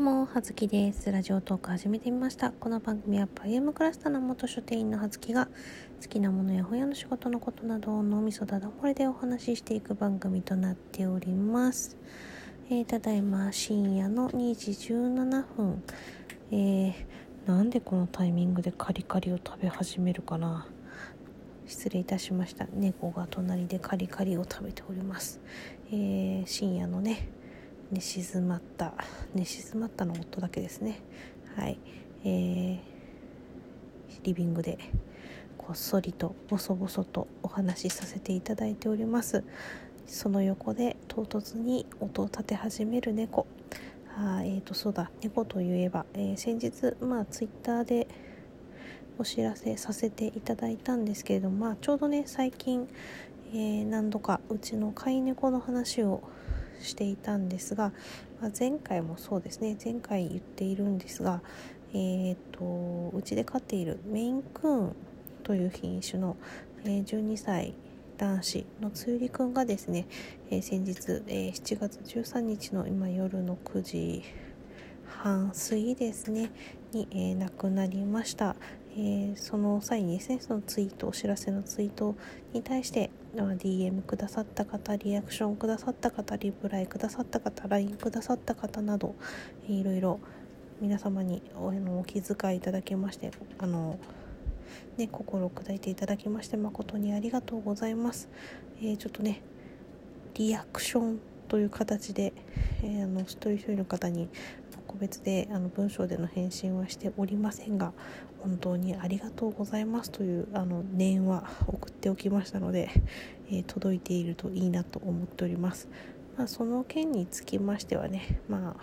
うも、はずきです。ラジオトーク始めてみました。この番組はパイエムクラスターの元書店員のはずきが好きなものや本屋の仕事のことなどを脳みそだだ漏れでお話ししていく番組となっております。えー、ただいま深夜の2時17分。えー、なんでこのタイミングでカリカリを食べ始めるかな。失礼いたしました。猫が隣でカリカリを食べております。えー、深夜のね、寝静まった寝静まったの夫だけですね。はい。えー、リビングでこっそりとボソボソとお話しさせていただいております。その横で唐突に音を立て始める猫。あえーとそうだ。猫といえば、えー、先日まあツイッターでお知らせさせていただいたんですけれども、まあ、ちょうどね最近、えー、何度かうちの飼い猫の話をしていたんですが、まあ、前回もそうですね。前回言っているんですがえーと、うちで飼っているメインクーンという品種の、えー、12歳男子のつゆりくんがですね、えー、先日、えー、7月13日の今夜の9時半過ぎですねに、えー、亡くなりました、えー、その際にですねそのツイートお知らせのツイートに対して DM くださった方リアクションくださった方リプライくださった方 LINE くださった方など、いろいろ皆様におお気遣いいただきましてあのね、心を砕いていただきまして誠にありがとうございます。えー、ちょっとねリアクションという形で、えー、あの一人一人の方に個別であの文章での返信はしておりませんが本当にありがとうございますというあの念は送っておきましたので、えー、届いているといいなと思っております。まあ、その件につきましてはね、まあ、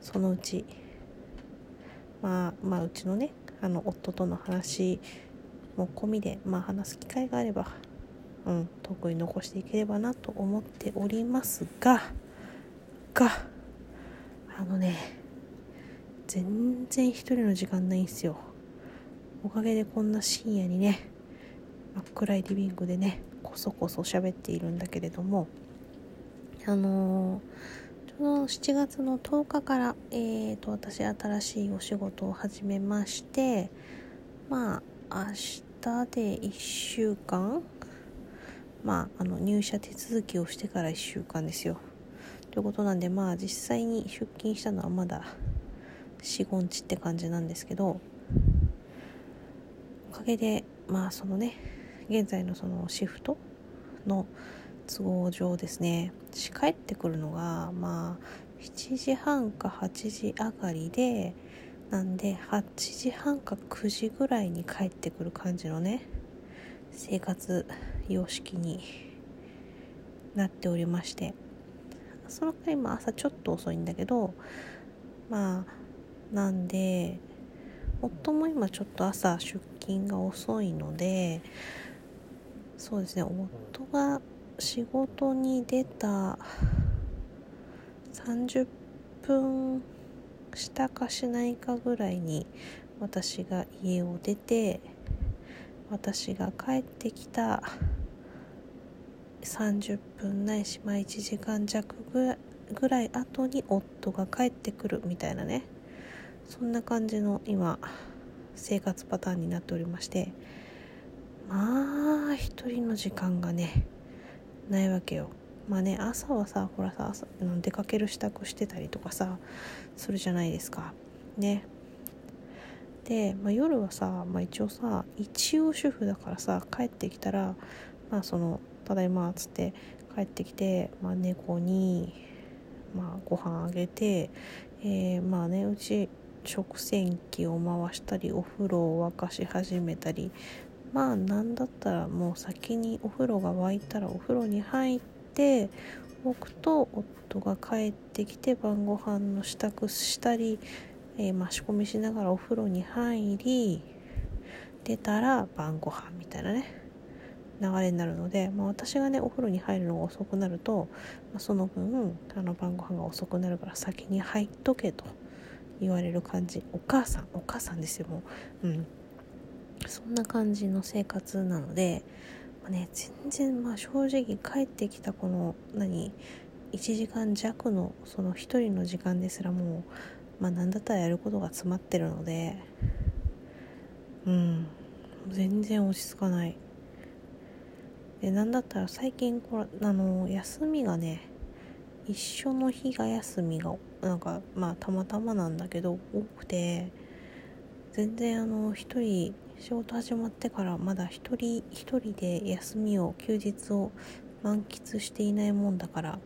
そのうち、まあ、まあ、うちのね、あの夫との話も込みで、まあ、話す機会があれば、うん、特に残していければなと思っておりますが、が、あのね全然一人の時間ないんすよ。おかげでこんな深夜にね真っ暗いリビングでねこそこそ喋っているんだけれどもあのー、ちょうど7月の10日から、えーと、私新しいお仕事を始めましてまあ明日で1週間まああの入社手続きをしてから1週間ですよ。ということなんでまあ実際に出勤したのはまだ45日って感じなんですけどおかげでまあそのね現在のそのシフトの都合上ですね帰ってくるのがまあ7時半か8時上がりでなんで8時半か9時ぐらいに帰ってくる感じのね生活様式になっておりまして。その回も朝ちょっと遅いんだけどまあなんで夫も今ちょっと朝出勤が遅いのでそうですね夫が仕事に出た30分したかしないかぐらいに私が家を出て私が帰ってきた30分ないしまあ1時間弱ぐらい後に夫が帰ってくるみたいなね。そんな感じの今生活パターンになっておりまして。まあ一人の時間がねないわけよ。まあね朝はさほらさ朝出かける支度してたりとかさするじゃないですか。ね。で、まあ、夜はさ、まあ、一応さ一応主婦だからさ帰ってきたらまあそのただいま」っつって帰ってきて、まあ、猫に、まあ、ご飯あげて、えー、まあねうち食洗機を回したりお風呂を沸かし始めたりまあなんだったらもう先にお風呂が沸いたらお風呂に入っておくと夫が帰ってきて晩ご飯の支度したり、えー、まあ、仕込みしながらお風呂に入り出たら晩ご飯みたいなね。流れになるので、まあ、私がねお風呂に入るのが遅くなると、まあ、その分あの晩ご飯が遅くなるから先に入っとけと言われる感じ。お母さんお母さんですよもう。うん。そんな感じの生活なので、まあね、全然まあ正直帰ってきたこの何1時間弱のその1人の時間ですらもうまあ何だったらやることが詰まってるのでうん。全然落ち着かない。で何だったら最近これあの休みがね一緒の日が休みがなんかまあたまたまなんだけど多くて全然あの一人仕事始まってからまだ一人一人で休みを休日を満喫していないもんだから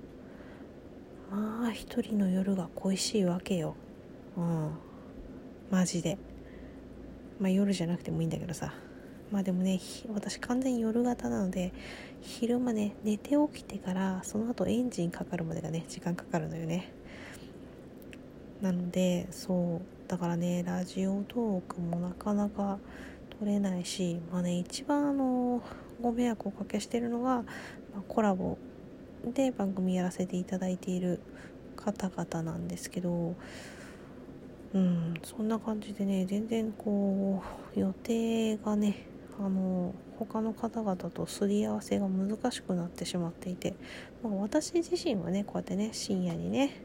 まあ一人の夜が恋しいわけよ。うん。マジで。まあ夜じゃなくてもいいんだけどさ。まあでもね私完全に夜型なので昼間ね寝て起きてからその後エンジンかかるまでがね時間かかるのよね。なのでそうだからねラジオトークもなかなか取れないしまあね一番あのご迷惑をおかけしてるのが、まあ、コラボで番組やらせていただいている方々なんですけどうんそんな感じでね全然こう予定がねあの他の方々とすり合わせが難しくなってしまっていて、まあ、私自身はねこうやってね深夜にね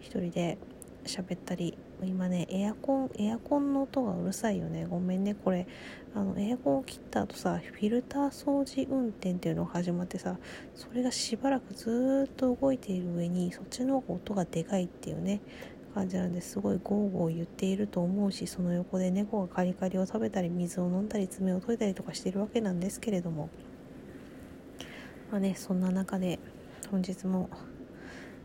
一人で喋ったり今ねエアコンエアコンの音がうるさいよね。ごめんねこれ。あのエアコンを切った後さフィルター掃除運転っていうのが始まってさそれがしばらくずっと動いている上にそっちの方が音がでかいっていうね感じなんです。ごいゴーゴー言っていると思うしその横で猫がカリカリを食べたり水を飲んだり爪を研いだりとかしてるわけなんですけれども。まあねそんな中で本日も、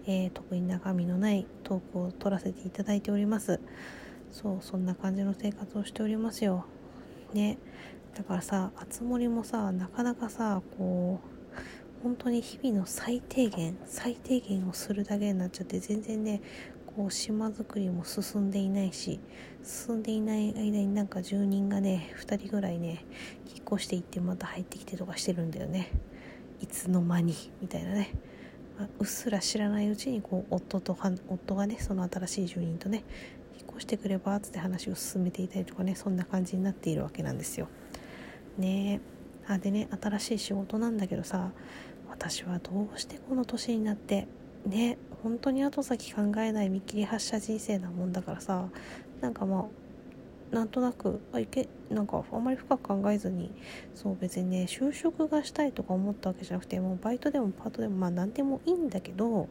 えー、特に中身のないトークを取らせていただいております。そうそんな感じの生活をしておりますよ。ね。だからさあつ森もさなかなかさこう本当に日々の最低限最低限をするだけになっちゃって全然ねこう島づくりも進んでいないし進んでいない間になんか住人がね2人ぐらいね引っ越していってまた入ってきてとかしてるんだよね。いつの間にみたいなね、まあ、うっすら知らないうちにこう夫と夫がねその新しい住人とね引っ越してくればっつって話を進めていたりとかねそんな感じになっているわけなんですよ。ねあでね新しい仕事なんだけどさ私はどうしてこの年になってね本当に後先考えない見切り発車人生なもんだからさなんかまあなんとなくあいけなんかあんまり深く考えずにそう別にね就職がしたいとか思ったわけじゃなくてもうバイトでもパートでもまあ何でもいいんだけど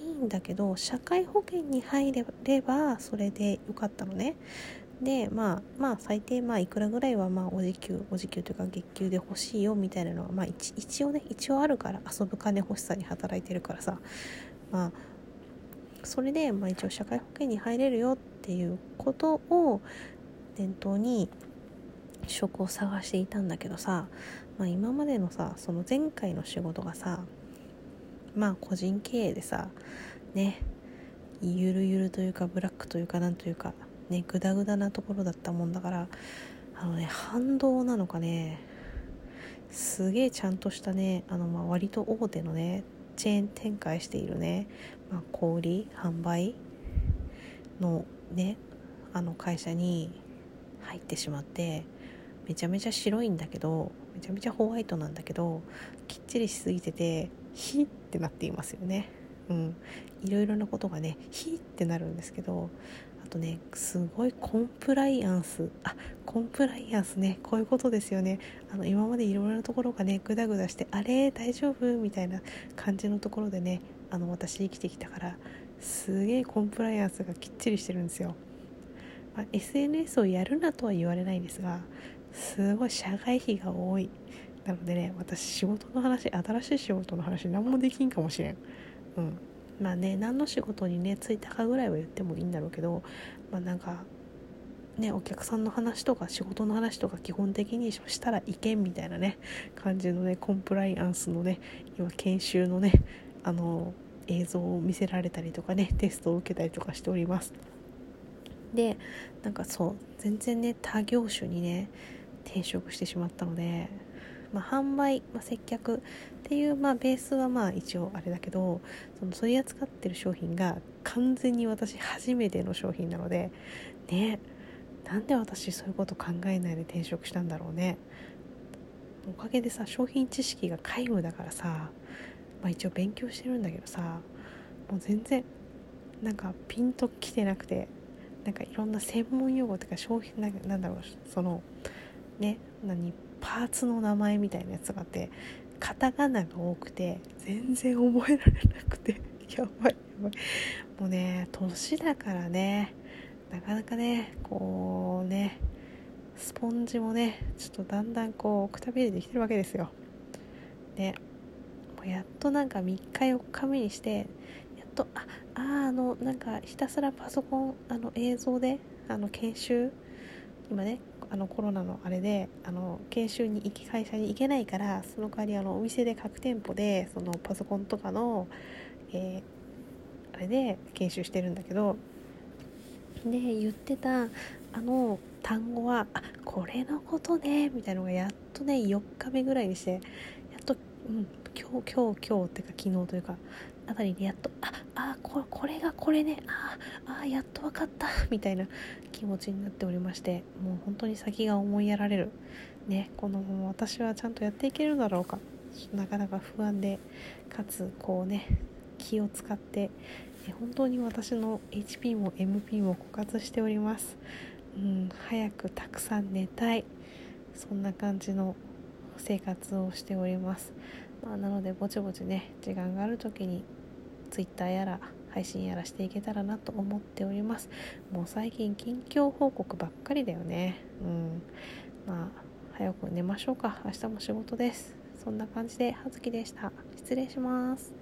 いいんだけど社会保険に入ればそれでよかったのね。でまあまあ最低まあいくらぐらいはまあお時給お時給というか月給で欲しいよみたいなのはまあ一応ね一応あるから遊ぶ金欲しさに働いてるからさ。まあそれで、まあ、一応社会保険に入れるよっていうことを念頭に職を探していたんだけどさ、まあ、今までのさその前回の仕事がさまあ個人経営でさねゆるゆるというかブラックというかなんというかねグダグダなところだったもんだからあのね反動なのかねすげえちゃんとしたねあのまあ割と大手のねチェーン展開しているね、まあ、小売販売のねあの会社に入ってしまってめちゃめちゃ白いんだけどめちゃめちゃホワイトなんだけどきっちりしすぎててヒッってなっていますよね。うん。いろいろなことがねヒッってなるんですけどあとねすごいコンプライアンスあコンプライアンスねこういうことですよね。あの今までいろいろなところがねグダグダしてあれ？大丈夫？みたいな感じのところでねあの私生きてきたからすげえコンプライアンスがきっちりしてるんですよ、まあ、SNS をやるなとは言われないんですがすごい社外費が多い。なのでね私仕事の話新しい仕事の話何もできんかもしれん。うん。まあね何の仕事にね就いたかぐらいは言ってもいいんだろうけどまあなんかねお客さんの話とか仕事の話とか基本的にしたらいけんみたいなね感じのねコンプライアンスのね今研修のねあの映像を見せられたりとかねテストを受けたりとかしております。でなんかそう全然ね他業種にね転職してしまったのでまあ、販売、まあ、接客っていう、まあ、ベースはまあ一応あれだけどその取り扱ってる商品が完全に私初めての商品なのでねなんで私そういうこと考えないで転職したんだろうね。おかげでさ商品知識が皆無だからさ、まあ、一応勉強してるんだけどさもう全然なんかピンときてなくてなんかいろんな専門用語とか商品なんだろうそのね何パーツの名前みたいなやつがあってカタカナが多くて全然覚えられなくてやばいやばい。もうね年だからねなかなかねこうねスポンジもねちょっとだんだんこうくたびれてきてるわけですよ。ねもうやっとなんか3日4日目にしてやっとあああのなんかひたすらパソコンあの映像であの研修今ねあのコロナのあれであの研修に行き会社に行けないからその代わりあのお店で各店舗でそのパソコンとかの、えー、あれで研修してるんだけどで言ってたあの単語はあこれのことねみたいなのがやっとね4日目ぐらいにしてやっと、うん、今日今日今日っていうか昨日というかあたりでやっとああここれがこれねああやっと分かったみたいな気持ちになっておりましてもう本当に先が思いやられる。ねこの私はちゃんとやっていけるんだろうか。なかなか不安でかつこうね気を使って本当に私の HP も MP も枯渇しております。うん早くたくさん寝たい。そんな感じの生活をしております、まあ、なのでぼちぼちね時間がある時に Twitter やら配信やらしていけたらなと思っております。もう最近近況報告ばっかりだよね。うん。まあ早く寝ましょうか。明日も仕事です。そんな感じで葉月でした。失礼します。